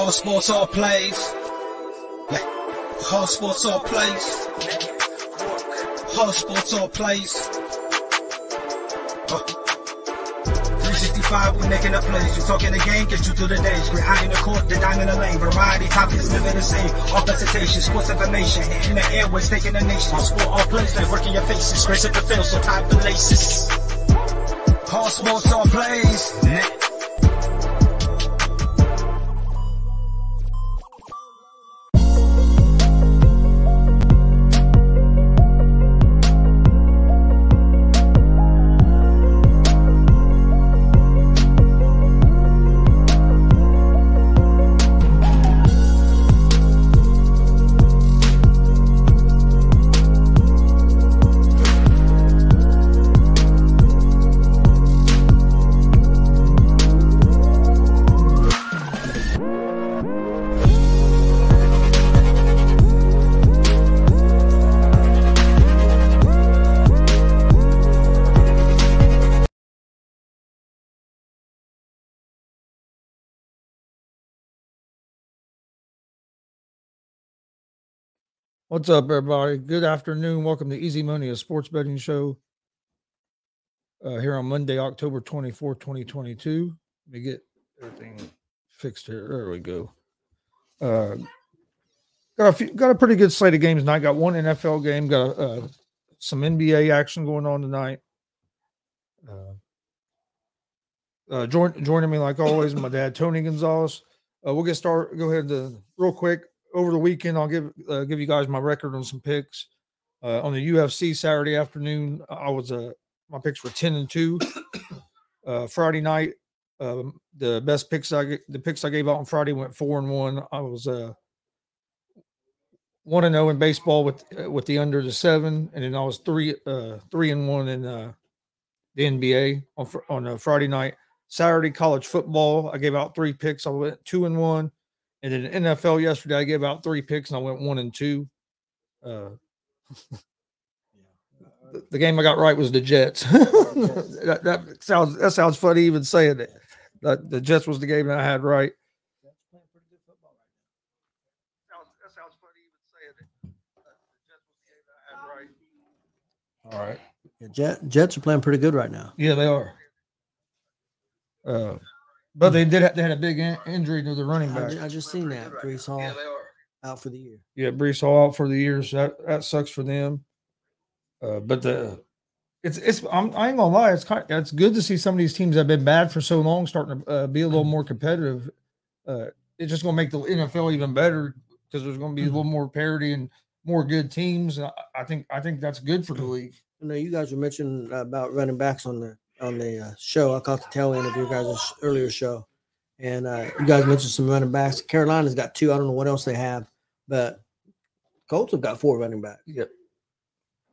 Hard sports all plays. Hard sports all plays. Hard sports all plays. Uh. 365, we making a place. You talking the game, get you through the days. We're high in the court, the dime in the lane. Variety topics living the same. All presentation, sports information. In the airways, taking the nation. All sport, all plays, like working your faces. Grace at the field, so tie the laces. Hard sports all plays. What's up, everybody? Good afternoon. Welcome to Easy Money, a sports betting show uh, here on Monday, October 24th, 2022. Let me get everything fixed here. There we go. Uh, got a few, got a pretty good slate of games tonight. Got one NFL game. Got uh, some NBA action going on tonight. Uh, uh, join, joining me like always, my dad Tony Gonzalez. Uh, we'll get started. Go ahead to real quick over the weekend. I'll give uh, give you guys my record on some picks. Uh, on the UFC Saturday afternoon, I was uh my picks were ten and two. Uh, Friday night, um, the best picks I the picks I gave out on Friday went four and one. I was uh one and zero in baseball with uh, with the under the seven, and then I was three uh three and one in uh the NBA on on a Friday night. Saturday college football, I gave out three picks. I went two and one. And then NFL yesterday, I gave out three picks and I went one and two. Uh, the, the game I got right was the Jets. that, that sounds that sounds funny even saying it. The Jets was the game I had right. That sounds funny even saying it. The Jets was the game that I had right. All right. Yeah, Jet, Jets are playing pretty good right now. Yeah, they are. Uh, but they did. Have, they had a big in- injury to the running I, back. ju- I just seen that. Breece Hall Yeah, they are. out for the year. Yeah, Breece Hall out for the years. That that sucks for them. Uh, but the it's it's I'm, I ain't gonna lie. It's kind. Of, It's good to see some of these teams that have been bad for so long starting to uh, be a little more competitive. Uh, it's just gonna make the NFL even better because there's gonna be a little more parity and more good teams. I, I think I think that's good for the league. I know you guys were mentioning about running backs on the on the uh, show. I caught the tail end of your guys' earlier show, and uh, you guys mentioned some running backs. Carolina's got two. I don't know what else they have, but Colts have got four running backs. Yep.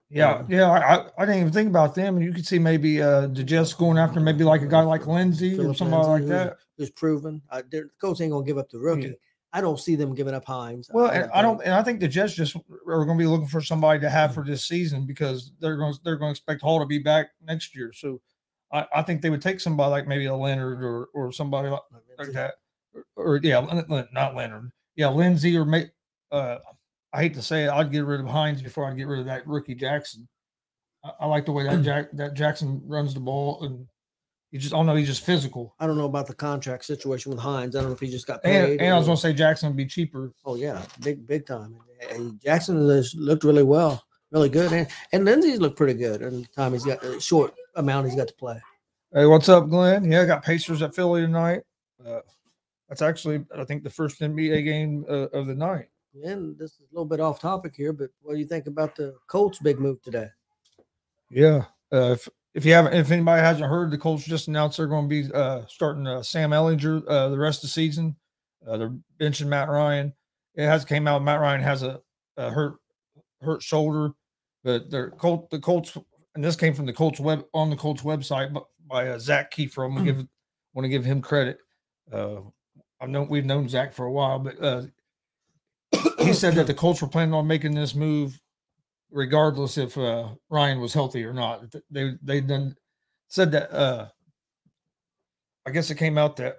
Yeah, yeah. I, I- I didn't even think about them, and you could see maybe uh the Jets going after maybe like a guy like Lindsay or Phillip somebody Lindsay, like who's- that. Who's proven? Uh, the Colts ain't gonna give up the rookie. I don't see them giving up Hines. Well, and I don't, and I think the Jets just are going to be looking for somebody to have for this season because they're going to they're going to expect Hall to be back next year. So, I, I think they would take somebody like maybe a Leonard or or somebody like, like that, or, or yeah, not Leonard, yeah, Lindsay or may, Uh, I hate to say it, I'd get rid of Hines before I'd get rid of that rookie Jackson. I, I like the way that Jack that Jackson runs the ball and he just, I don't know, he's just physical. I don't know about the contract situation with Hines. I don't know if he just got And, paid. and I was going to say Jackson would be cheaper. Oh yeah, big big time. And, and Jackson has looked really well, really good, and and Lindsay's looked pretty good in the time he's got a short amount he's got to play. Hey, what's up, Glenn? Yeah, I got Pacers at Philly tonight. Uh, that's actually, I think, the first NBA game uh, of the night. And this is a little bit off topic here, but what do you think about the Colts' big move today? Yeah. Uh, if if you haven't, if anybody hasn't heard, the Colts just announced they're going to be uh, starting uh, Sam Ehlinger uh, the rest of the season. Uh, they're benching Matt Ryan. It has came out Matt Ryan has a, a hurt hurt shoulder, but they're Colt the Colts and this came from the Colts web on the Colts website by, by uh, Zak Keefer. I'm gonna give want to give him credit. Uh, I've known we've known Zach for a while, but uh, he said that the Colts were planning on making this move regardless if uh, Ryan was healthy or not. They they done said that uh, I guess it came out that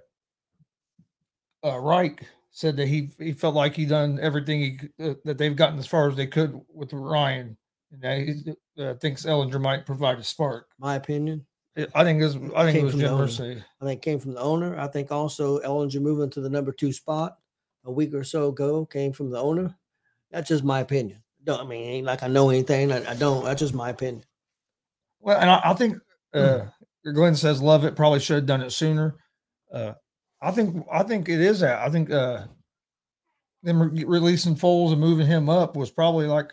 uh, Reich said that he he felt like he done everything he uh, that they've gotten as far as they could with Ryan, and that he uh, thinks Ehlinger might provide a spark. My opinion. It- I think it was I think Came it was Jim. I think came from the owner. I think also Ehlinger moving to the number two spot a week or so ago came from the owner. That's just my opinion. Don't I mean ain't like I know anything. I, I don't. That's just my opinion. Well, and I, I think uh, Hmm. Glenn says love it. Probably should have done it sooner. Uh, I think I think it is that. I think uh, them re- releasing Foles and moving him up was probably like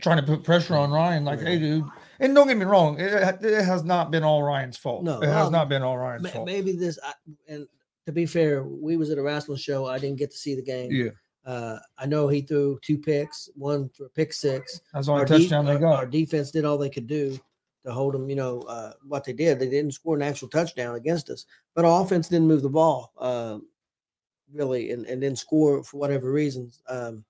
trying to put pressure on Ryan. Like, hey, dude. And don't get me wrong, it, it has not been all Ryan's fault. No, it has well, not been all Ryan's Ma- fault. Maybe this. I, and to be fair, we was at a wrestling show. I didn't get to see the game. Yeah, Uh, I know he threw two picks, one for pick six. that's the only Our de- touchdown they our- got. Our defense did all they could do to hold them. You know uh, what they did. They didn't score an actual touchdown against us, but our offense didn't move the ball um, really, and, and didn't score for whatever reasons. Um,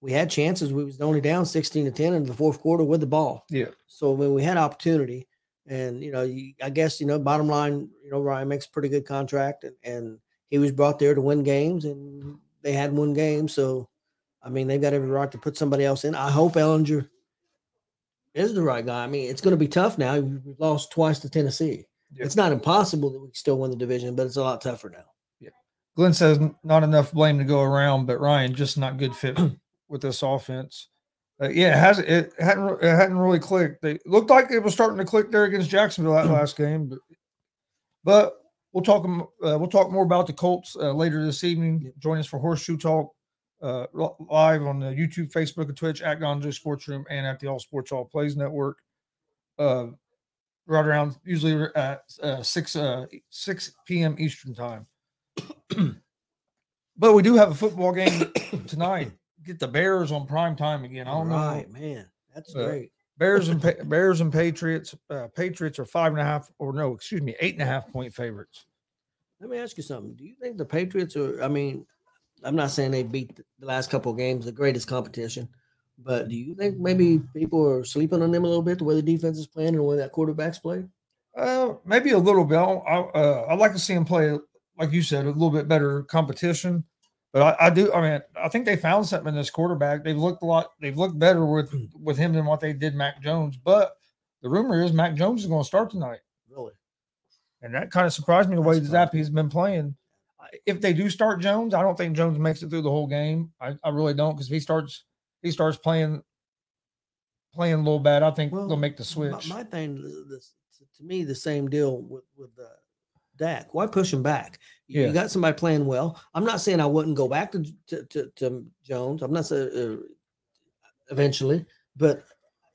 we had chances. We was only down sixteen to ten in the fourth quarter with the ball. Yeah. So when we had opportunity, and you know, you, I guess you know, bottom line, you know, Ryan makes a pretty good contract, and, and he was brought there to win games, and they had one game. So, I mean, they've got every right to put somebody else in. I hope Ehlinger is the right guy. I mean, it's going to be tough now. We've lost twice to Tennessee. Yeah. It's not impossible that we still win the division, but it's a lot tougher now. Yeah. Glenn says not enough blame to go around, but Ryan just not good fit with this offense. Uh, yeah, it has it hadn't it hadn't really clicked. They looked like it was starting to click there against Jacksonville that last game, but but we'll talk uh, we'll talk more about the Colts uh, later this evening. Join us for Horseshoe Talk uh, live on the YouTube, Facebook, and Twitch at Gonzo Sports Room and at the All Sports All Plays Network. Uh, right around usually at uh, six uh, six p.m. Eastern time. but we do have a football game tonight. Get the Bears on prime time again. I don't know. right, man. That's Uh, great. Bears and Pa- Bears and Patriots. Uh, Patriots are five and a half, or no, excuse me, eight and a half point favorites. Let me ask you something. Do you think the Patriots are? I mean, I'm not saying they beat the last couple of games, the greatest competition, but do you think maybe people are sleeping on them a little bit, the way the defense is playing and the way that quarterback's played? Uh, maybe a little bit. I, I, uh, I'd like to see them play, like you said, a little bit better competition. But I, I do. I mean, I think they found something in this quarterback. They've looked a lot. They've looked better with with him than what they did Mac Jones. But the rumor is Mac Jones is going to start tonight. Really? And that kind of surprised me the way. Zappe's been playing. If they do start Jones, I don't think Jones makes it through the whole game. I, I really don't because if he starts he starts playing playing a little bad, I think Well, they'll make the My- switch. My, thing, this, to me, the same deal with with uh, Dak. Why push him back? You, you got somebody playing well. I'm not saying I wouldn't go back to to, to, to Jones. I'm not saying uh, eventually, but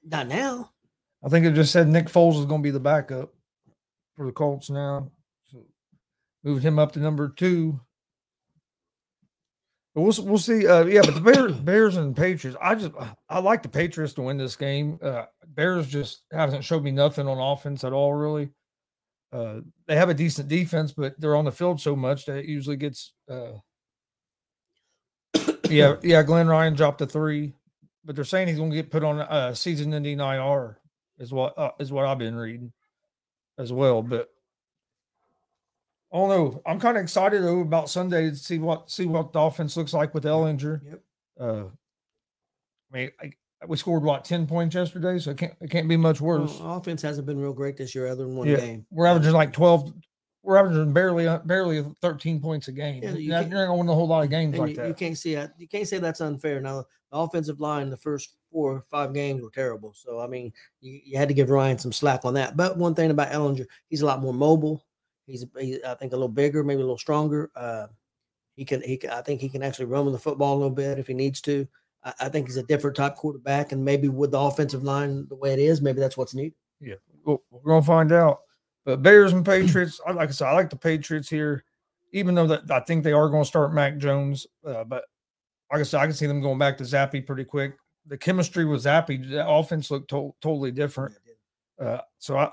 not now. I think it just said Nick Foles is going to be the backup for the Colts now. Moved him up to number two. But we'll we'll see. Uh, yeah, but the Bears, Bears and Patriots. I just I like the Patriots to win this game. Uh, Bears just hasn't showed me nothing on offense at all. Really, uh, they have a decent defense, but they're on the field so much that it usually gets. Uh, yeah, yeah. Glenn Ryan dropped a three, but they're saying he's going to get put on a season-ending IR. Is what uh, is what I've been reading as well. But I don't know. I'm kind of excited though about Sunday to see what see what the offense looks like with Ehlinger. Yep. Uh, I mean, I, we scored what ten points yesterday, so it can't it can't be much worse. Well, offense hasn't been real great this year, other than one Yeah, game. We're averaging like twelve. We're averaging barely uh, barely thirteen points a game. Yeah, You're you not can't- going to win a whole lot of games like you, that. you can't see that. You can't say that's unfair. Now, the offensive line, the first four or five games were terrible. So, I mean, you, you had to give Ryan some slack on that. But one thing about Ehlinger, he's a lot more mobile. He's, he, I think, a little bigger, maybe a little stronger. Uh, he can, he can, I think he can actually run with the football a little bit if he needs to. I, I think he's a different type quarterback, and maybe with the offensive line the way it is, maybe that's what's needed. Well, we're gonna find out. But Bears and Patriots, like I said, I like the Patriots here, even though that I think they are going to start Mac Jones. Uh, but like I said, I can see them going back to Zappe pretty quick. The chemistry with Zappe, the offense looked to- totally different. Uh, so I,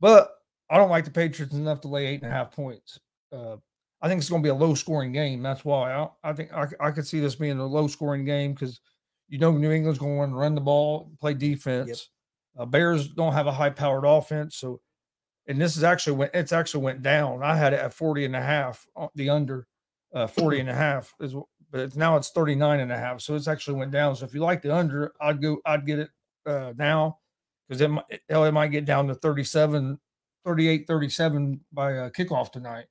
but I don't like the Patriots enough to lay eight and a half points. Uh, I think it's going to be a low scoring game. That's why I, I think I, I could see this being a low scoring game because you know New England's going to want to run the ball, play defense. Uh, Bears don't have a high powered offense, so and this is actually went it's actually went down. I had it at 40 and a half, uh, the under uh 40 and a half is but it's now it's 39 and a half. So it's actually went down. So if you like the under, I'd go, I'd get it uh, now because it, might- hell, it might get down to 37, 38, 37 by kickoff tonight.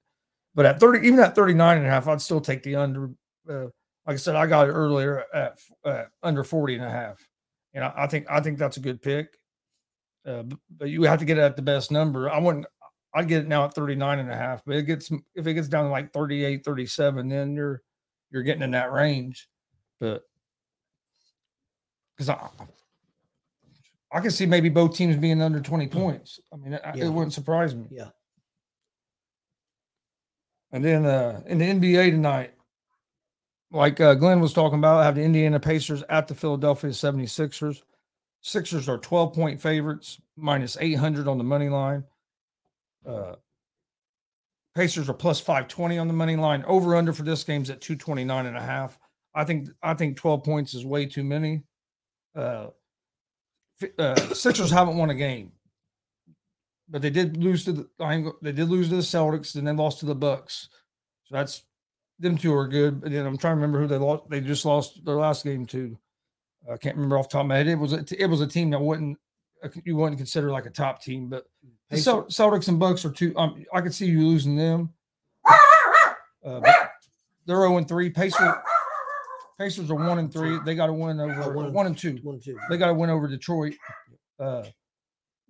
But at 30, even at 39 and a half, I'd still take the under. Uh, like I said, I got it earlier at uh, under 40 and a half. And I, I think, I think that's a good pick. Uh, b- but you have to get it at the best number. I wouldn't, I'd get it now at 39 and a half, but it gets, if it gets down to like 38, 37, then you're, you're getting in that range. But because I, I can see maybe both teams being under 20 points. I mean, I- Yeah. it wouldn't surprise me. Yeah. And then uh, in the NBA tonight, like uh, Glenn was talking about, I have the Indiana Pacers at the Philadelphia 76ers. Sixers are 12 point favorites, minus 800 on the money line. Uh, Pacers are plus 520 on the money line. Over under for this game's at 229 and a half. I think I think 12 points is way too many. Uh, uh, Sixers haven't won a game, but they did lose to the I ain't they did lose to the Celtics, and then lost to the Bucks. So that's them two are good. But then I'm trying to remember who they lost. They just lost their last game to. I can't remember off the top of my head. It was a, it was a team that wouldn't uh, you wouldn't consider like a top team, but the Celtics and Bucks are two. Um, I could see you losing them. Uh, they're 0 and 3. Pacers, Pacers are 1 and 3. They got to win over one and- 1 and 2. One, two. They got to win over Detroit, uh,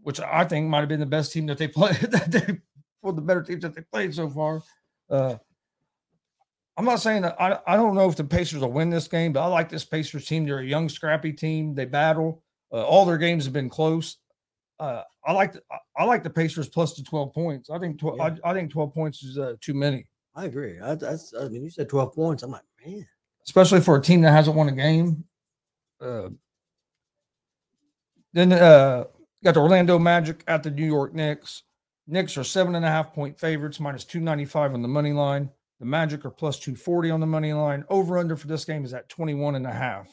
which I think might have been the best team that they played. That they one of the better teams that they played so far. Uh, I'm not saying that I, I don't know if the Pacers will win this game, but I like this Pacers team. They're a young, scrappy team. They battle. Uh, all their games have been close. Uh, I like the, I- like the Pacers plus the 12 points. I think 12, Yeah. I, I think 12 points is uh, too many, I agree. I, that's, I mean, you said 12 points. I'm like, man. Especially for a team that hasn't won a game. Uh, then uh, got the Orlando Magic at the New York Knicks. Knicks are seven and a half point favorites, minus 295 on the money line. The Magic are plus 240 on the money line. Over under for this game is at 21 and a half.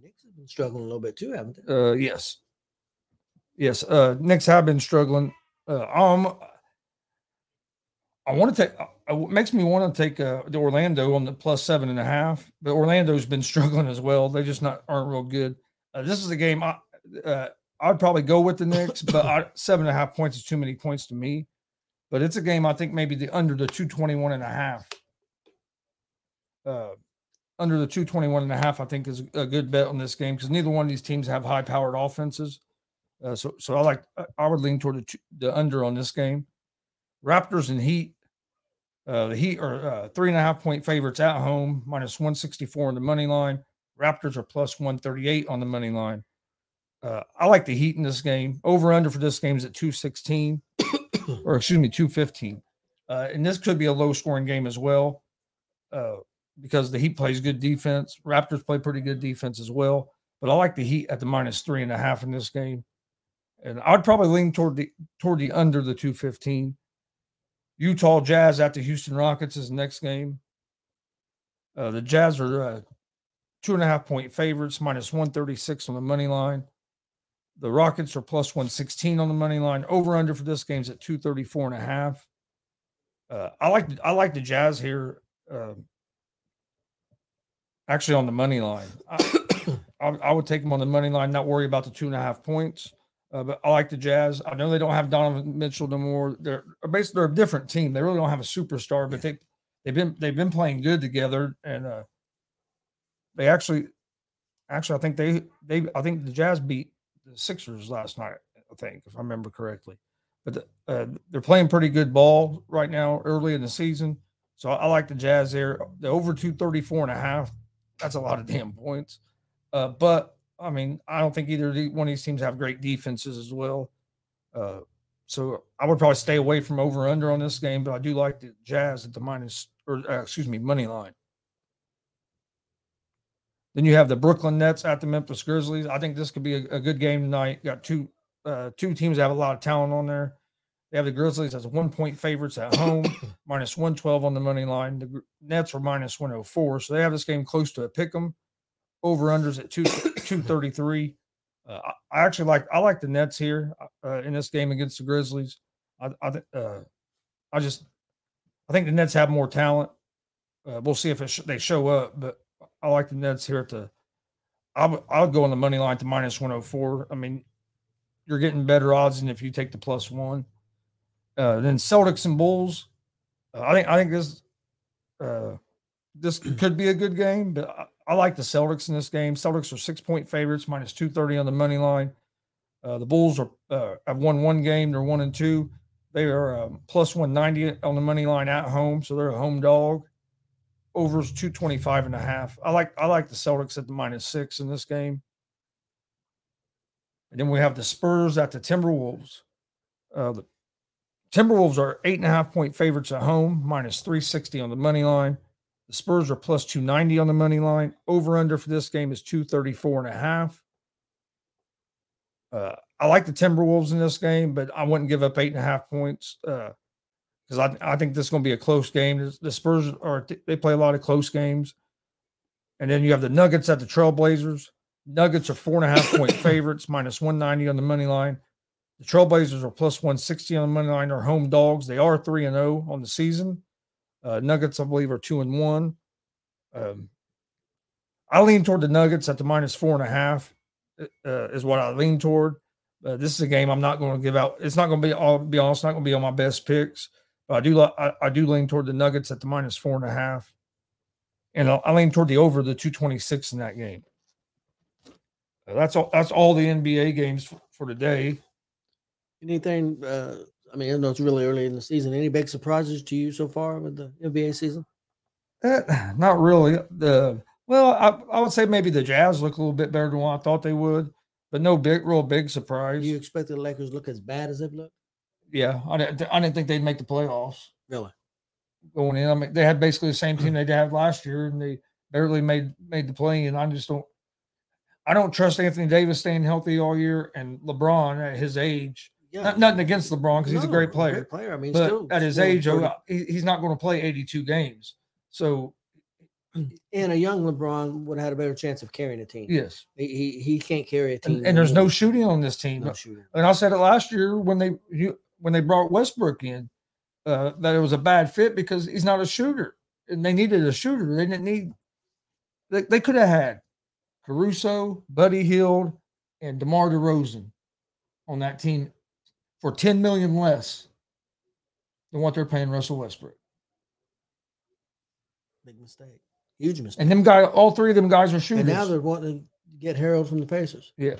Knicks have been struggling a little bit too, haven't they? Uh, yes, yes. Uh, Knicks have been struggling. Uh, um, I want to take. Uh, it makes me want to take uh, the Orlando on the plus seven and a half, but Orlando's been struggling as well. They just not aren't real good. Uh, this is a game. I uh, I'd probably go with the Knicks, but I, seven and a half points is too many points to me. But it's a game I think maybe the under the 221 and a half. Uh, under the 221 and a half, I think is a good bet on this game because neither one of these teams have high powered offenses. Uh, so, so I like, I- I would lean toward the, two, the under on this game. Raptors and Heat. Uh, the Heat are uh, three and a half point favorites at home, minus 164 on the money line. Raptors are plus 138 on the money line. Uh, I like the Heat in this game. Over under for this game is at 216, or excuse me, 215. Uh, and this could be a low scoring game as well. Uh, because the Heat plays good defense. Raptors play pretty good defense as well. But I like the Heat at the minus three and a half in this game. And I'd probably lean toward the toward the under the 215. Utah Jazz at the Houston Rockets is next game. Uh, the Jazz are uh, two and a half point favorites, minus 136 on the money line. The Rockets are plus 116 on the money line. Over under for this game is at 234 and a half. Uh, I like I like the Jazz here. Um actually on the money line. I, I, I would take them on the money line, not worry about the two and a half points. Uh, but I like the Jazz. I know they don't have Donovan Mitchell no more. They're basically they're a different team. They really don't have a superstar, but they they've been they've been playing good together, and uh, they actually actually I think they they I think the Jazz beat the Sixers last night. I think if I remember correctly, but the, uh, they're playing pretty good ball right now early in the season. So I, I like the Jazz there. The over 234 and a half that's a lot of damn points. Uh, but I mean, I don't think either one of these teams have great defenses as well. Uh, so I would probably stay away from over under on this game, but I do like the Jazz at the minus or uh, excuse me money line. Then you have the Brooklyn Nets at the Memphis Grizzlies. I think this could be a, a good game tonight. Got two uh, two teams that have a lot of talent on there. They have the Grizzlies as one point favorites at home, minus 112 on the money line. The Nets are minus 104. So they have this game close to a pick 'em. Over unders at two 233. Uh, I, actually like I like the Nets here uh, in this game against the Grizzlies. I I, uh, I just I think the Nets have more talent. Uh, we'll see if sh- they show up, but I like the Nets here at the. I would I go on the money line to minus one hundred four. I mean, you're getting better odds than if you take the plus one. Uh, then Celtics and Bulls. Uh, I think I think this uh, this could be a good game, but I, like the Celtics in this game. Celtics are six point favorites, minus two thirty on the money line. Uh, the Bulls are uh, have won one game. They're one and two. They are um, plus 190 on the money line at home, so they're a home dog. Overs 225 and a half. I like I like the Celtics at the minus six in this game. And then we have the Spurs at the Timberwolves. Uh, the Timberwolves are eight and a half point favorites at home, minus 360 on the money line. The Spurs are plus 290 on the money line. Over under for this game is 234 and a half. Uh, I like the Timberwolves in this game, but I wouldn't give up eight and a half points because uh, I, I think this is going to be a close game. The Spurs are they play a lot of close games, and then you have the Nuggets at the Trailblazers. Nuggets are four and a half point favorites, minus one ninety on the money line. The Trailblazers are plus one sixty on the money line. They're home dogs. They are three and zero on the season. Uh, Nuggets, I believe, are two and one. Um, I lean toward the Nuggets at the minus four and a half uh, is what I lean toward. Uh, this is a game I'm not going to give out. It's not going to be. I'll be honest, not going to be on my best picks. But I do. I, I do lean toward the Nuggets at the minus four and a half, and I, I lean toward the over the two twenty six in that game. Uh, that's all. That's all the NBA games for, for today. Anything? Uh, I mean, I know it's really early in the season. Any big surprises to you so far with the NBA season? Uh, not really. The well, I, I would say maybe the Jazz look a little bit better than what I thought they would but no big, real big surprise. You expect the Lakers look as bad as they've looked? Yeah, I didn't, I didn't think they'd make the playoffs. Really? Going in, I mean, they had basically the same team they had last year, and they barely made made the play. And I just don't, I don't trust Anthony Davis staying healthy all year, and LeBron at his age. Yeah. Not, nothing against LeBron because no, he's a great player. Great player. I mean, but still, at his age, oh, he, he's not going to play 82 games. So and a young LeBron would have had a better chance of carrying a team. Yes, he he, he can't carry a team, and, and there's no shooting on this team. No shooting. And I said it last year when they when they brought Westbrook in uh, that it was a bad fit because he's not a shooter, and they needed a shooter. They didn't need. They, they could have had Caruso, Buddy Hield, and DeMar DeRozan on that team for ten million less than what they're paying Russell Westbrook. Big mistake. Huge mistake. And them guy, all three of them guys are shooters. And now they're wanting to get Harold from the Pacers. Yeah.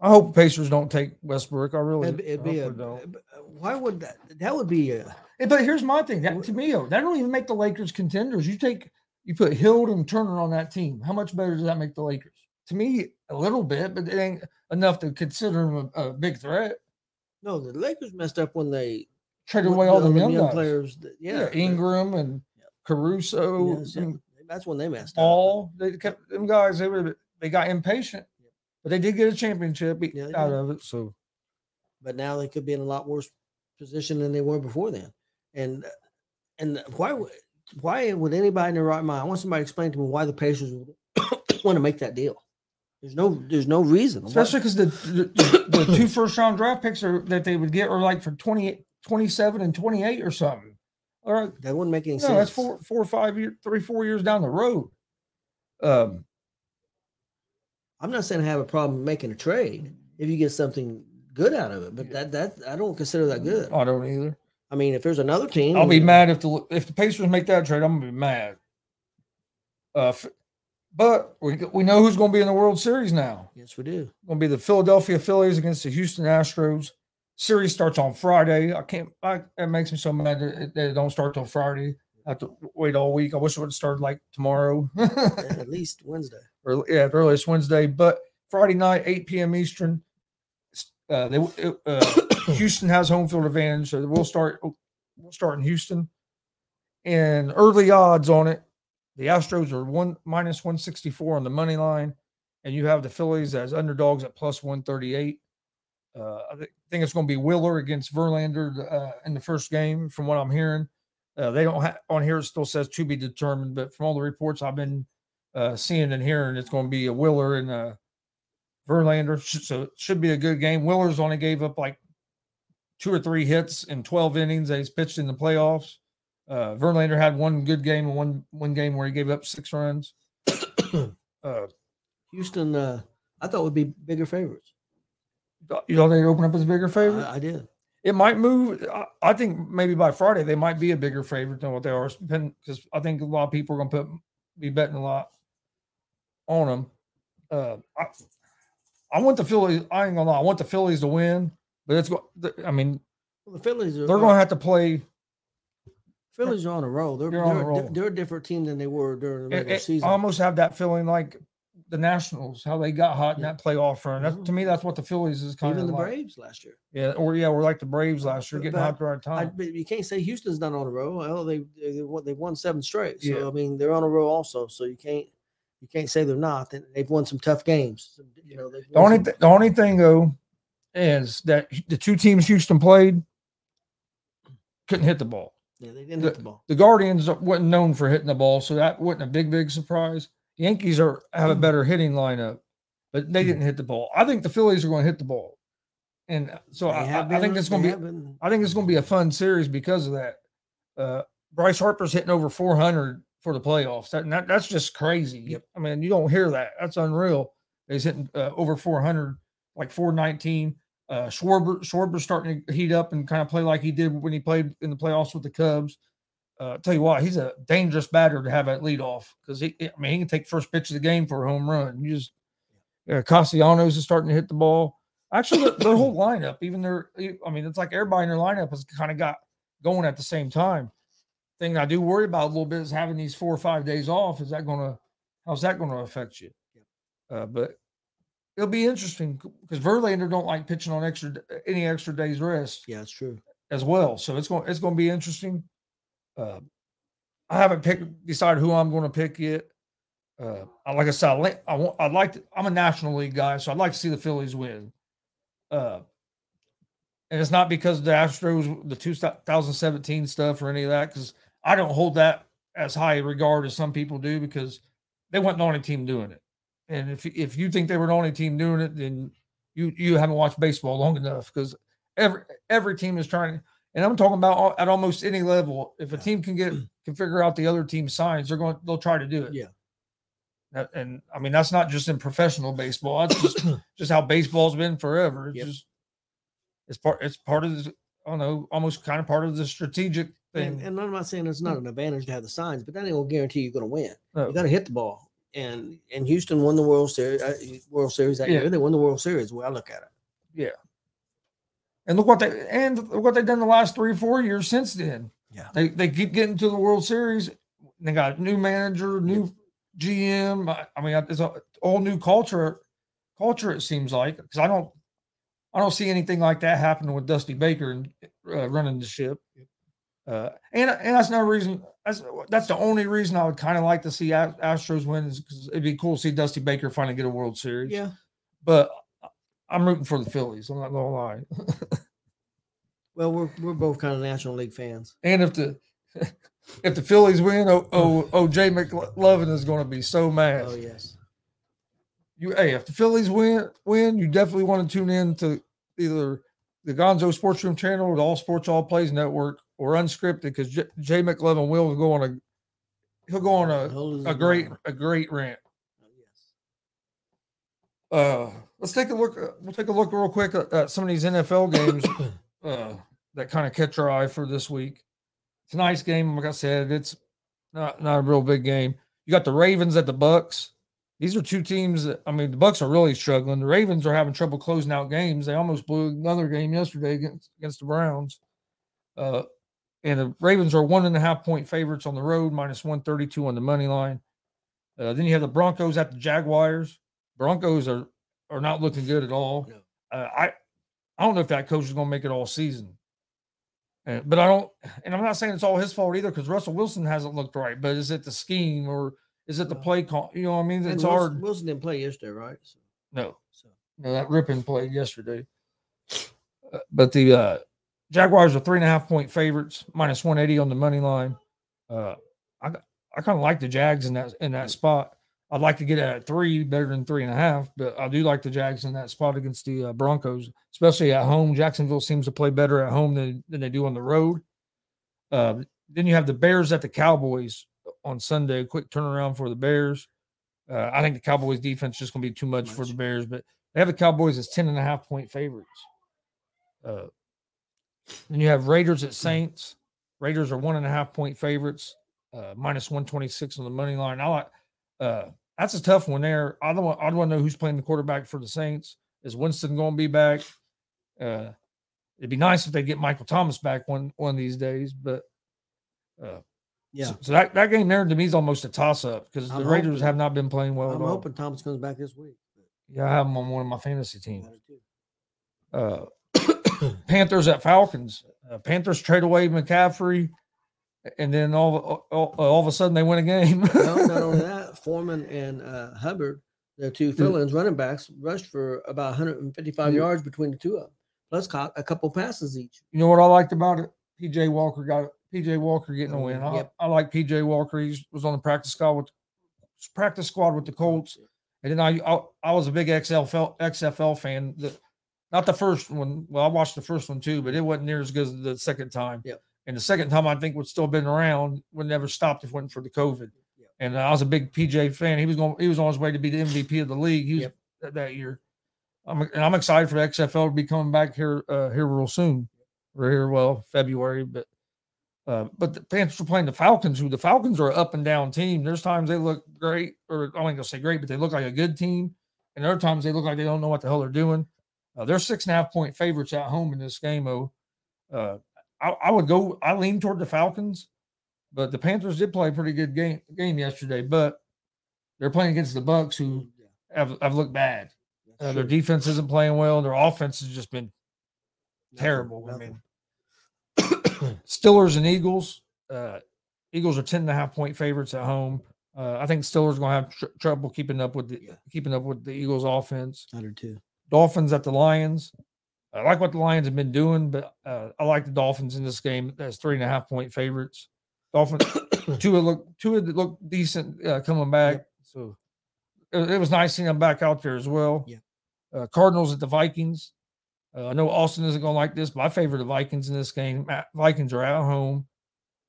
I hope Pacers don't take Westbrook. I really. It'd, it'd be a. Why would that? That would be a. But here's my thing. That to me, that don't even make the Lakers contenders. You take you put Hield and Turner on that team. How much better does that make the Lakers? To me, a little bit, but it ain't enough to consider them a, a big threat. No, the Lakers messed up when they traded away all the young, young players. That, yeah, yeah, Ingram and Caruso, yeah. that's when they messed all, up. All they kept them guys. They were they got impatient, but they did get a championship yeah, out of it. So, but now they could be in a lot worse position than they were before then. And and why why would anybody in their right mind? I want somebody to explain to me why the Pacers would want to make that deal. There's no there's no reason. Especially because the, the, the two first round draft picks are that they would get are like for 20, 27 and 28 or something. All right. That wouldn't make any no, sense. That's four, four or five years, three, four years down the road. Um, I'm not saying I have a problem making a trade if you get something good out of it, but that that I don't consider that good. I don't either. I mean, if there's another team, I'll be mad if the if the Pacers make that trade. I'm gonna be mad. Uh, but we we know who's going to be in the World Series now. Yes, we do. Going to be the Philadelphia Phillies against the Houston Astros series starts on Friday. I can't. I, it makes me so mad that it, don't start till Friday. I have to wait all week. I wish it would start like tomorrow. at least Wednesday. Or yeah, at earliest Wednesday. But Friday night, 8 p.m. Eastern. Uh, they uh, Houston has home field advantage, so we'll start. We'll start in Houston, and early odds on it. The Astros are one minus 164 on the money line, and you have the Phillies as underdogs at plus 138. Uh, I think it's going to be Wheeler against Verlander uh, in the first game, from what I'm hearing. Uh, they don't have on here. It still says to be determined, but from all the reports I've been uh, seeing and hearing, it's going to be a Wheeler and a Verlander. So it should be a good game. Wheeler's only gave up like two or three hits in 12 innings that he's pitched in the playoffs. Uh, Verlander had one good game and one one game where he gave up six runs. uh, Houston, uh, I thought would be bigger favorites. you know they'd open up as a bigger favorite. I, I did. it might move. I, I think maybe by Friday they might be a bigger favorite than what they are, because I think a lot of people are going to put be betting a lot on them. Uh, I, I want the Phillies. I ain't gonna lie. I want the Phillies to win, but it's. I mean, Well, the Phillies are they're going to have to play. Phillies are on a roll. They're They're on a roll. they're a different team than they were during the regular it- season. I almost have that feeling like the Nationals, how they got hot in Yeah. that playoff run. That's, Mhm. to me, that's what the Phillies is kind Even of the like. Braves last year. Yeah, or yeah, we're like the Braves last year, But- getting but hot the right I, time. but you can't say Houston's not on a roll. Well, they they won, they won seven straight. So Yeah. I mean, they're on a roll also. So you can't you can't say they're not. They- They've won some tough games. You know, The only th- the only thing though is that the two teams Houston played couldn't hit the ball. Yeah, they didn't hit the ball. The Guardians wasn't known for hitting the ball, so that wasn't a big big surprise. The Yankees are have a Mm. better hitting lineup, but they didn't hit the ball. I think the Phillies are going to hit the ball, and uh, so I, I I think it's going to be been- I think it's going to be a fun series because of that. Uh, Bryce Harper's hitting over 400 for the playoffs. That, that- that's just crazy. Yep. I mean, you don't hear that. That's unreal. He's hitting uh, over 400, like 419. Uh, Schwarber Schwarber's starting to heat up and kind of play like he did when he played in the playoffs with the Cubs. Uh, tell you what, he's a dangerous batter to have at leadoff because he, I mean, he can take first pitch of the game for a home run. You just, uh, Castellanos is starting to hit the ball. Actually, their, their whole lineup, even their, I mean, it's like everybody in their lineup has kind of got going at the same time. Thing I do worry about a little bit is having these four or five days off. Is that going to, how's that going to affect you? Uh, but it'll be interesting because Verlander don't like pitching on extra any extra days rest yeah, it's true. as well. So it's going it's going to be interesting. Uh, I haven't picked decided who I'm going to pick yet. Uh, like I said, I, I want I'd like to, I'm a National League guy, so I'd like to see the Phillies win. Uh, and it's not because of the Astros, the 2017 stuff or any of that, because I don't hold that as high regard as some people do because they weren't the only team doing it. And if if you think they were the only team doing it, then you you haven't watched baseball long enough because every every team is trying. And I'm talking about at almost any level. If a Yeah. team can get can figure out the other team's signs, they're going they'll try to do it. Yeah. That- and I mean that's not just in professional baseball. That's just just how baseball's been forever. It's Yep. just it's part it's part of the, I don't know, almost kind of part of the strategic thing. And, and I'm not saying it's not hmm. an advantage to have the signs, but that ain't gonna guarantee you're gonna win. No. You got to hit the ball. And and Houston won the World Series. Uh, World Series that Yeah. year. They won the World Series. The way I look at it. Yeah. And look what they and look what they've done the last three or four years since then. Yeah. They they keep getting to the World Series. They got a new manager, new GM. I, I mean, it's a all new culture. Culture it seems like because I don't I don't see anything like that happening with Dusty Baker and uh, running the ship. Uh, and and that's no reason. That's that's the only reason I would kind of like to see Astros win is because it'd be cool to see Dusty Baker finally get a World Series. Yeah. but I'm rooting for the Phillies. I'm not gonna lie. Well, we're we're both kind of National League fans. And if the if the Phillies win, oh, oh, oh Jay McLovin is going to be so mad. Oh yes. You, hey, if the Phillies win, win, you definitely want to tune in to either the Gonzo Sports Room channel or the All Sports All Plays Network or Unscripted because J- Jay McLovin will go on a he'll go on a, a great a great rant. Oh, yes. Uh, let's take a look. uh, We'll take a look real quick at, at some of these NFL games uh, that kind of catch our eye for this week. Tonight's game, like I said, it's not not a real big game. You got the Ravens at the Bucs. These are two teams that I mean, the Bucs are really struggling. The Ravens are having trouble closing out games. They almost blew another game yesterday against against the Browns. Uh, and the Ravens are one and a half point favorites on the road, minus one thirty two on the money line. Uh, then you have the Broncos at the Jaguars. Broncos are are not looking good at all. No. Uh, I I don't know if that coach is going to make it all season. And, but I don't, and I'm not saying it's all his fault either because Russell Wilson hasn't looked right. But is it the scheme or is it the play call? You know what I mean? And It's Wilson, hard. Wilson didn't play yesterday, right? So, No, so no, that Rypien played yesterday. Uh, but the uh, Jaguars are three and a half point favorites, minus 180 on the money line. Uh, I I kind of like the Jags in that in that spot. I'd like to get it at three, better than three and a half, but I do like the Jags in that spot against the uh, Broncos, especially at home. Jacksonville seems to play better at home than, than they do on the road. Uh, then you have the Bears at the Cowboys on Sunday. Quick turnaround for the Bears. Uh, I think the Cowboys defense is just going to be too much, for Much. the Bears, but they have the Cowboys as 10 and a half point favorites. Then you have Raiders at Saints. Raiders are one and a half point favorites, uh, minus 126 on the money line. I like uh, that's a tough one there. I don't want, I don't want to know who's playing the quarterback for the Saints. Is Winston going to be back? Uh, it'd be nice if they get Michael Thomas back one one of these days, but uh, Yeah. so, so that, that game there to me is almost a toss up because the I'm Raiders hoping- have not been playing well I'm at all. hoping Thomas comes back this week. Yeah, I have him on one of my fantasy teams. Uh, Panthers at Falcons. Uh, Panthers trade away McCaffrey, and then all, all all of a sudden they win a game. well, not only that, Foreman and uh, Hubbard, the two fill-ins running backs, rushed for about 155 Yeah. yards between the two of them, plus caught a couple passes each. you know what I liked about it? PJ Walker got PJ Walker getting a Oh, win. I, yep. I like PJ Walker. He was on the practice squad with practice squad with the Colts. And then I I, I was a big XFL XFL fan. The, not the first one. Well, I watched the first one too, but it wasn't near as good as the second time. Yep. And the second time I think would still been around would never stopped if it wasn't for the COVID. Yep. And I was a big PJ fan. He was going. He was on his way to be the MVP of the league. He was that, year. I'm and I'm excited for the XFL to be coming back here uh, here real soon. We're here well February, but uh, but the Panthers are playing the Falcons, who the Falcons are an up and down team. There's times they look great, or I ain't gonna say great, but they look like a good team, and other times they look like they don't know what the hell they're doing. Uh, they're six and a half point favorites at home in this game. Oh, uh, I, I would go. I lean toward the Falcons, but the Panthers did play a pretty good game game yesterday. But they're playing against the Bucs, who have, have looked bad. Uh, their defense isn't playing well. Their offense has just been Nothing, terrible. I mean, Stillers and Eagles. Uh, Eagles are 10 and a half point favorites at home. Uh, I think Stillers going to have tr- trouble keeping up with the Yeah. keeping up with the Eagles offense. I do too. Dolphins at the Lions. I like what the Lions have been doing, but uh, I like the Dolphins in this game as three and a half point favorites. Dolphins, two look two look decent uh, coming back, Yep. so it, it was nice seeing them back out there as well. Yeah. Uh, Cardinals at the Vikings. Uh, I know Austin isn't going to like this, but I favor the Vikings in this game. Vikings are at home.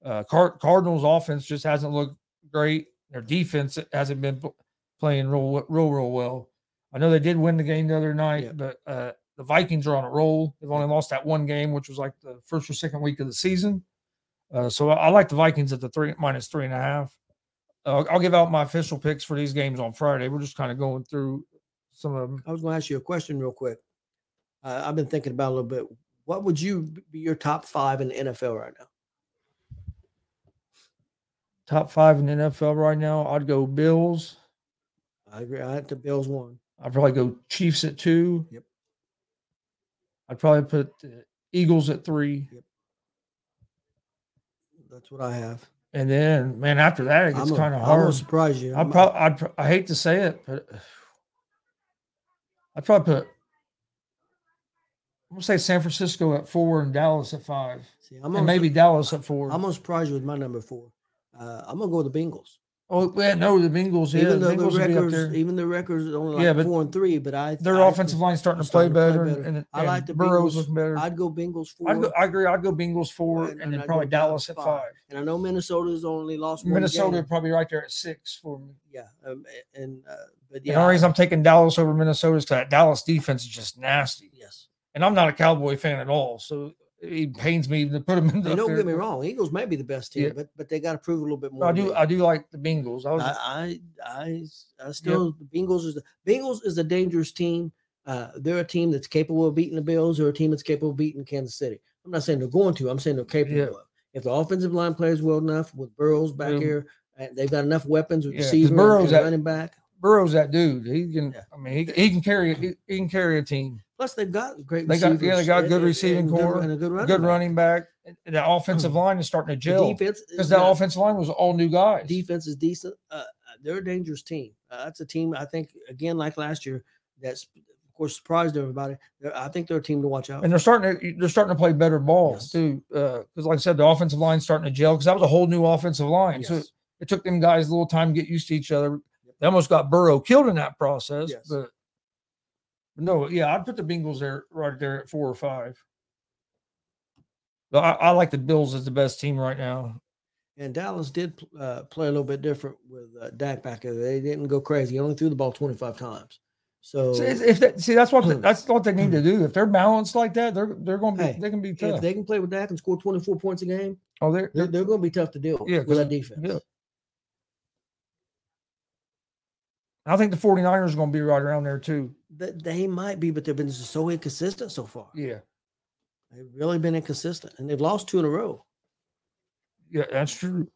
Uh, Car- Cardinals offense just hasn't looked great. Their defense hasn't been pl- playing real, real, real well. I know they did win the game the other night, Yeah. but uh, the Vikings are on a roll. They've only lost that one game, which was like the first or second week of the season. Uh, so I, I like the Vikings at the three minus three and a half. Uh, I'll give out my official picks for these games on Friday. We're just kind of going through some of them. I was going to ask you a question real quick. Uh, I've been thinking about it a little bit. What would you be your top five in the NFL right now? Top five in the NFL right now. I'd go Bills. I agree. I had the Bills one. I'd probably go Chiefs at two. Yep. I'd probably put Eagles at three. Yep. That's what I have. And then, man, after that, it gets kind of I'm hard. surprise you. I'd I'm- probably, I'd, pro- I hate to say it, but I'd probably put, I'm gonna say San Francisco at four and Dallas at five, see, I'm and gonna, maybe Dallas at 4 I'm gonna surprise you with my number four. Uh, I'm gonna go with the Bengals. Oh, yeah, no, the Bengals, yeah, even the though the up records, even the records are only like Yeah, but four and three, but I Their I offensive think line's starting to play starting to play better, better. and, I like the Burrow's Bengals. looking better. I'd go Bengals 4 I'd go, I agree. I'd go Bengals four, And- and, and then I'd probably Dallas Dallas at five. five. and I know Minnesota's only lost one Minnesota probably right there at six for me. Yeah, um, and uh, but The yeah, only reason I'm taking Dallas over Minnesota is that Dallas defense is just nasty, yes. and I'm not a Cowboy fan at all, so it pains me to put them in. And up don't get me wrong, Eagles may be the best team, Yeah. but but they got to prove a little bit more. I do. me. I do like the Bengals. I was. I, I, I, I still the Bengals is the Bengals is a dangerous team. Uh, they're a team that's capable of beating the Bills. They're a team that's capable of beating Kansas City. I'm not saying they're going to. I'm saying they're capable Yeah. of. If the offensive line plays well enough with Burrows back Yeah. here, and they've got enough weapons with Yeah, 'cause receiver and- Burrow's and that- running back. Burrow's that dude. He can. Yeah. I mean, he, he can carry. He, he can carry a team. Plus, they've got great. They got- yeah, they got good and- receiving and core, and a good running. Good back. running back. And the offensive line is starting to The gel defense because that not- offensive line was all new guys. defense is decent. Uh, uh, they're a dangerous team. Uh, that's a team I think again like last year that's of course surprised everybody. They're, I think they're a team to watch out. and they're starting to they're starting to play better balls Yes. too. Because like I said, the offensive line's starting to gel because that was a whole new offensive line. So Yes. it took them guys a little time to get used to each other. They almost got Burrow killed in that process. Yes. But no, yeah, I'd put the Bengals there right there at four or five. I, I like the Bills as the best team right now. And Dallas did uh, play a little bit different with uh, Dak back there. They didn't go crazy. He only threw the ball 25 times. So See, if if that, see, that's what the, that's what they need to do. If they're balanced like that, they're they're going to be Hey, they can be if tough. they can play with Dak and score 24 points a game, oh, they're, they're, they're going to be tough to deal with Yeah, with that defense. yeah. I think the 49ers are going to be right around there too. Th- They might be, but they've been so inconsistent so far. Yeah, They've really been inconsistent, and they've lost two in a row. yeah, that's true.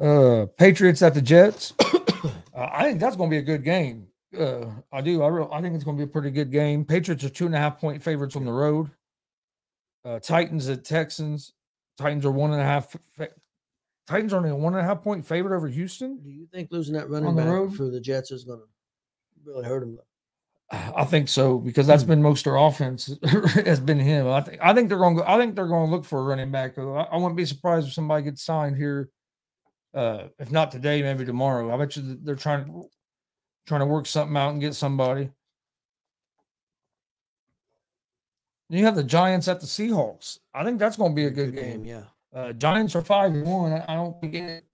Uh, Patriots at the Jets. uh, I think that's going to be a good game. Uh, I do. I real, I think it's going to be a pretty good game. Patriots are two and a half point favorites on the road. Uh, Titans at Texans. Titans are one and a half. Fa- Titans are only a one and a half point favorite over Houston. Do you think losing that running back road? for the Jets is going to really hurt them? I think so because that's been most of their offense has been him. I think I think they're going. to I think they're going to look for a running back. I, I wouldn't be surprised if somebody gets signed here. Uh, if not today, maybe tomorrow. I bet you they're trying to trying to work something out and get somebody. You have the Giants at the Seahawks. I think that's going to be a good, game. Yeah, Uh, Giants are five and one. I, don't think it.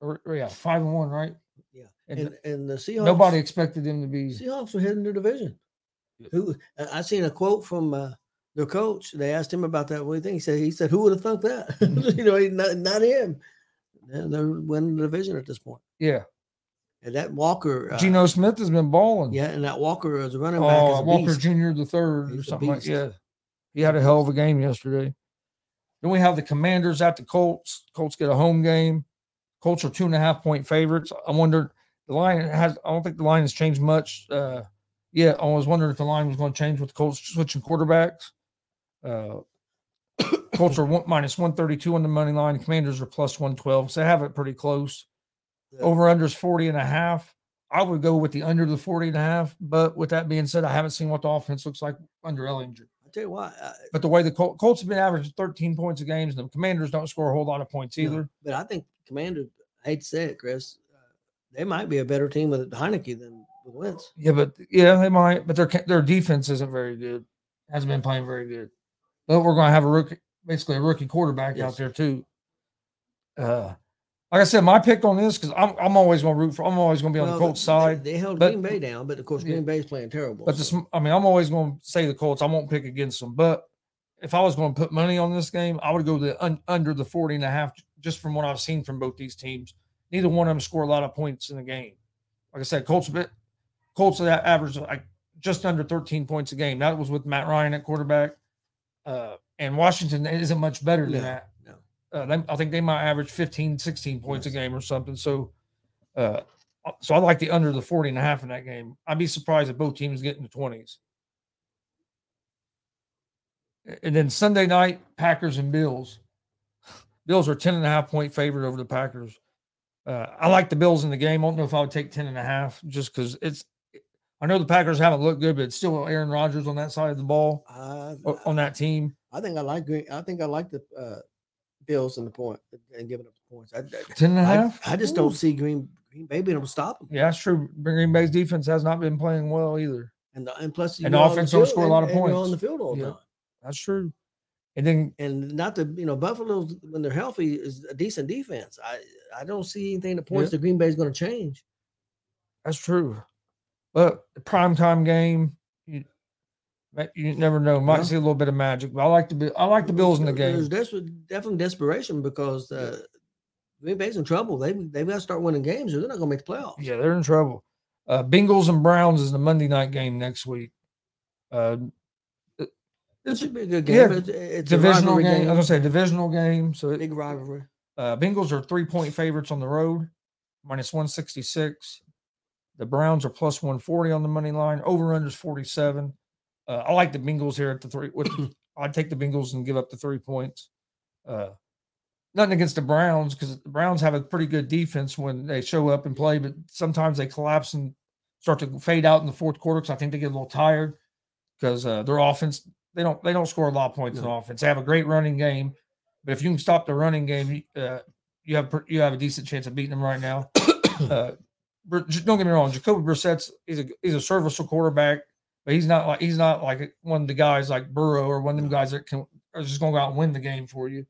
Or, or yeah, five and one, right? yeah. And, And and the Seahawks. nobody expected them to be. Seahawks are heading the division. Yeah. Who I seen a quote from uh, their coach. They asked him about that. What do you think? He said, "He said, who would have thunk that? you know, he- not, not him. They're, they're winning the division at this point. Yeah, And that Walker, uh, Geno Smith has been balling. yeah, and that Walker as a running back Oh, Walker beast. Jr. the third or something like beast. yeah. He had a hell of a game yesterday. Then we have the Commanders at the Colts. Colts get a home game. Colts are two and a half point favorites. I wonder the line has. I don't think the line has changed much. Uh, yeah, I was wondering if the line was going to change with the Colts switching quarterbacks. Uh, Colts are one, minus one thirty two on the money line. Commanders are plus one twelve. So they have it pretty close. The- Over under is 40 and a half. I would go with the under the 40 and a half. But with that being said, I haven't seen what the offense looks like under Ehlinger. I tell you what, uh, But the way the Col- Colts have been averaging 13 points a game, and the Commanders don't score a whole lot of points no, either. but I think Commander. I hate to say it, Chris. Uh, they might be a better team with Heinicke than with Wentz. Yeah, but yeah, they might. But their their defense isn't very good. Hasn't been playing very good. But we're going to have a rookie, basically a rookie quarterback out there too. Uh, like I said, my pick on this because I'm I'm always going to root for. I'm always going to be on Well, the Colts side. They, held but- Green Bay down, but of course Yeah. Green Bay's playing terrible. But so- sm- I mean, I'm always going to say the Colts. I won't pick against them. But if I was going to put money on this game, I would go the un, under the 40 and a half, just from what I've seen from both these teams. Neither one of them score a lot of points in the game. Like I said, Colts bit Colts that average like just under 13 points a game. That was with Matt Ryan at quarterback. Uh, and Washington isn't much better than No, that. Uh, they, I think they might average 15, 16 points Yes. a game or something. So, uh, so I like the under the 40 and a half in that game. I'd be surprised if both teams get in the 20s. And then Sunday night, Packers and Bills. Bills are 10 and a half point favorite over the Packers. Uh, I like the Bills in the game. I don't know if I would take 10 and a half just because it's, I know the Packers haven't looked good, but it's still Aaron Rodgers on that side of the ball o- on that team. I think I like. I think I like the uh, Bills in the point and giving up the points. I, 10 and a I, half? I just Ooh. don't see Green Green Bay being able to stop them. Yeah, that's true. Green Bay's defense has not been playing well either. And the, and plus, And the offense don't score a lot of and- and you're on the field all the Yeah. time. That's true. And then And not the you know Buffalo when they're healthy is a decent defense. I I don't see anything that points Yeah. to Green Bay's going to change. that's true. But the primetime game, you, never know. Might see a little bit of magic. But I like the I like the Bills in the game. There's definitely desperation because uh, Green Bay's in trouble. They they've got to start winning games or they're not going to make the playoffs. Yeah, they're in trouble. Uh, Bengals and Browns is the Monday night game next week. Uh, It should be a good game. Yeah, it's, it's divisional rivalry game. I game. was gonna say divisional game. So it, big rivalry. Uh, Bengals are three point favorites on the road, minus 166. The Browns are plus 140 on the money line. Over under is 47. Uh, I like the Bengals here at the three. I'd take the Bengals and give up the three points. Uh, nothing against the Browns because the Browns have a pretty good defense when they show up and play, but sometimes they collapse and start to fade out in the fourth quarter because I think they get a little tired because uh, their offense they don't they don't score a lot of points in offense. They have a great running game, but if you can stop the running game, you- uh, you have you have a decent chance of beating them right now. uh, don't get me wrong, Jacoby Brissett's he's a he's a serviceable quarterback, but he's not like he's not like one of the guys like Burrow or one of them guys that can are just going to go out and win the game for you.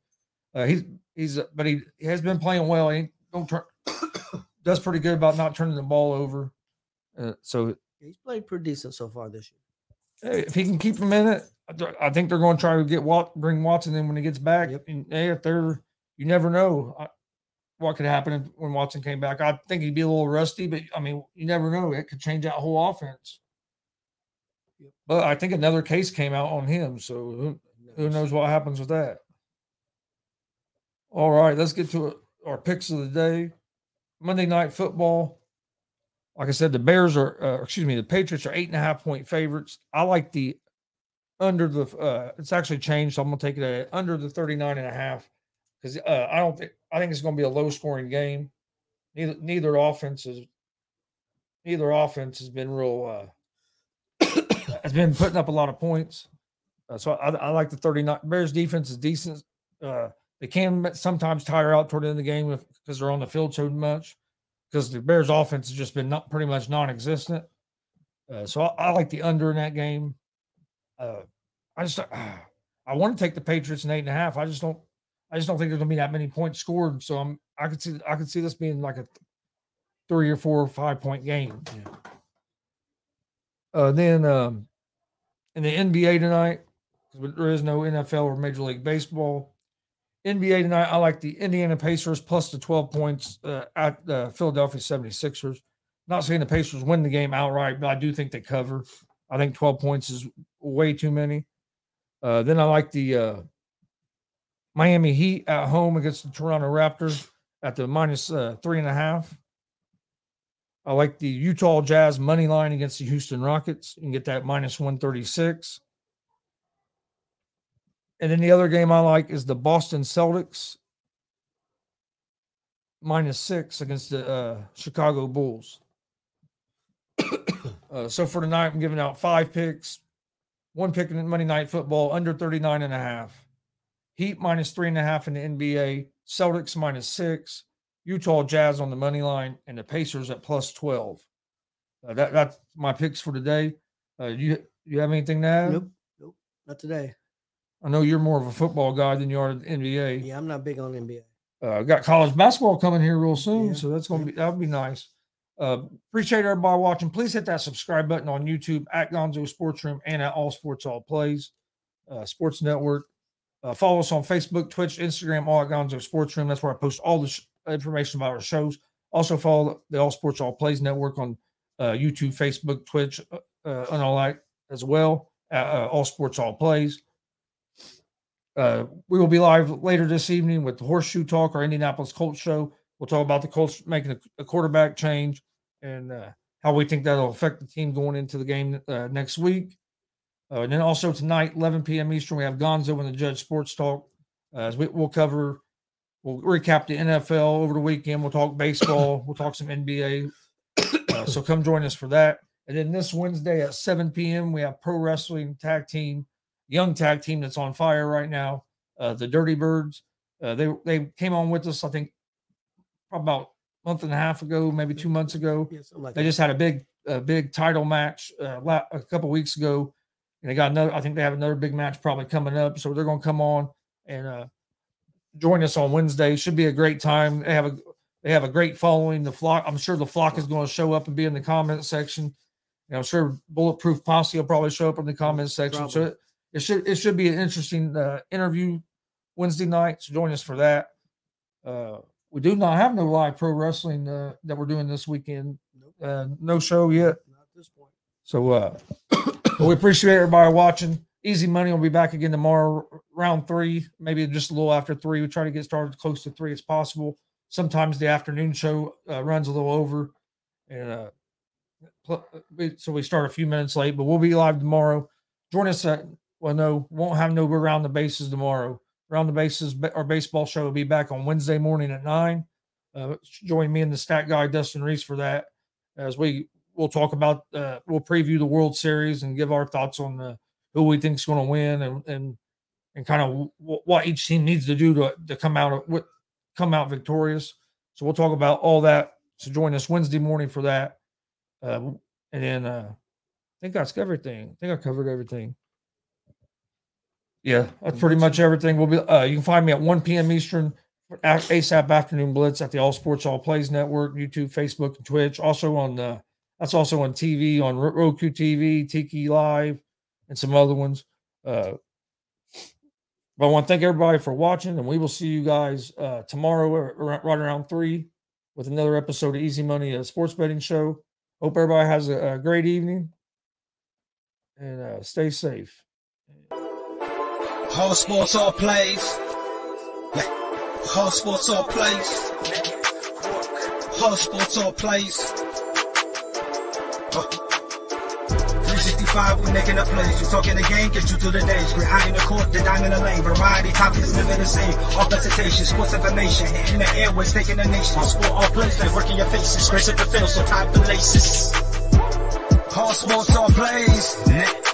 Uh, he's he's but he, he has been playing well. He don't turn does pretty good about not turning the ball over. Uh, so He's played pretty decent so far this year. hey, if he can keep him in it, I think they're going to try to get Wat, bring Watson in when he gets back. Yep. And hey, if they're, you never know uh, what could happen when Watson came back. I think he'd be a little rusty, but I mean, you never know. It could change that whole offense. But I think another case came out on him, so who, who knows what happens with that. All right, let's get to our picks of the day. Monday night football. Like I said, the Bears are, uh, excuse me, the Patriots are eight and a half point favorites. I like the under the, uh, it's actually changed. So I'm going to take it under the 39 and a half because uh, I don't think, I think it's going to be a low scoring game. Neither, neither offense is, neither offense has been real, uh, has been putting up a lot of points. Uh, so I, I like the 39. Bears defense is decent. Uh, they can sometimes tire out toward the end of the game because they're on the field so much. Because the Bears offense has just been not pretty much non-existent. Uh, so I, I, like the under in that game. Uh, I just uh, I want to take the Patriots in eight and a half. I just don't I just don't think there's gonna be that many points scored. So I'm I could see I could see this being like a three or four or five point game. Uh, then um, in the NBA tonight, there is no NFL or Major League Baseball. NBA tonight, I like the Indiana Pacers plus the 12 points uh, at the Philadelphia 76ers. Not saying the Pacers win the game outright, but I do think they cover. I think 12 points is way too many. Uh, then I like the uh, Miami Heat at home against the Toronto Raptors at the minus, uh, three and a half. I like the Utah Jazz money line against the Houston Rockets. You can get that minus 136. And then the other game I like is the Boston Celtics minus six against the uh, Chicago Bulls. uh, so for tonight, I'm giving out five picks, one pick in Monday Night Football under 39 and a half. Heat minus three and a half in the NBA, Celtics minus six, Utah Jazz on the money line, and the Pacers at plus 12. Uh, that, that's my picks for today. Uh, you you have anything to add? Nope, nope, not today. I know you're more of a football guy than you are the NBA. Yeah, I'm not big on NBA. Uh, got college basketball coming here real soon, Yeah, so that's going to yeah. be that'll be nice. Uh, appreciate everybody watching. Please hit that subscribe button on YouTube at Gonzo Sports Room and at All Sports All Plays uh, Sports Network. Uh, follow us on Facebook, Twitch, Instagram, all at Gonzo Sports Room. That's where I post all the sh- information about our shows. Also follow the All Sports All Plays Network on uh, YouTube, Facebook, Twitch, uh, uh, and all that as well. At, uh, all Sports All Plays. Uh, we will be live later this evening with the Horseshoe Talk, our Indianapolis Colts show. We'll talk about the Colts making a, a quarterback change and uh, how we think that'll affect the team going into the game uh, next week. Uh, and then also tonight, 11 p.m. Eastern, we have Gonzo and the Judge Sports Talk. Uh, as we, we'll cover, we'll recap the NFL over the weekend. We'll talk baseball. we'll talk some NBA. Uh, so come join us for that. And then this Wednesday at 7 p.m., we have pro wrestling tag team young tag team that's on fire right now. Uh, the Dirty Birds. Uh, they they came on with us, I think, probably about a month and a half ago, maybe two months ago. Yeah, like They just had a big a big title match uh, la- a couple weeks ago, and they got another. I think they have another big match probably coming up. So they're going to come on and uh, join us on Wednesday. Should be a great time. They have a they have a great following. The flock. I'm sure the flock is going to show up and be in the comment section. And I'm sure Bulletproof Posse will probably show up in the comment section. So it, it should it should be an interesting uh, interview Wednesday night. So join us for that. Uh, we do not have no live pro wrestling uh, that we're doing this weekend. Nope. Uh, no show yet. Not at this point. So uh, we appreciate everybody watching. Easy Money will be back again tomorrow, round three, maybe just a little after three. We try to get started close to three as possible. Sometimes the afternoon show uh, runs a little over, and uh, pl- so we start a few minutes late. But we'll be live tomorrow. Join us at well, no, won't have no around the bases tomorrow. Around the bases, our baseball show will be back on Wednesday morning at nine. Uh, join me and the stat guy Dustin Reese for that as we we'll talk about uh, we'll preview the World Series and give our thoughts on the, who we think is going to win and and and kind of w- what each team needs to do to to come out of what come out victorious. So we'll talk about all that. So join us Wednesday morning for that. Uh, and then uh, I think that's everything. I think I covered everything. Yeah, that's pretty much everything. We'll be. Uh, you can find me at 1 p.m. Eastern, ASAP Afternoon Blitz at the All Sports All Plays Network, YouTube, Facebook, and Twitch. Also on the. That's also on TV on Ro- Roku TV, Tiki Live, and some other ones. Uh, but I want to thank everybody for watching, and we will see you guys uh, tomorrow right around three with another episode of Easy Money, a sports betting show. Hope everybody has a, a great evening and uh, stay safe. All sports, all plays. All sports, all plays. All sports, all plays. Uh. 365, we making a plays. You talking the game, get you to the days. We're high in the court, the dime in the lane. Variety topics, living the same. All presentation, sports information. In the airways, taking the nation. Sport, all plays, like working your faces. Grace at the field, so tie the laces. All sports, all plays.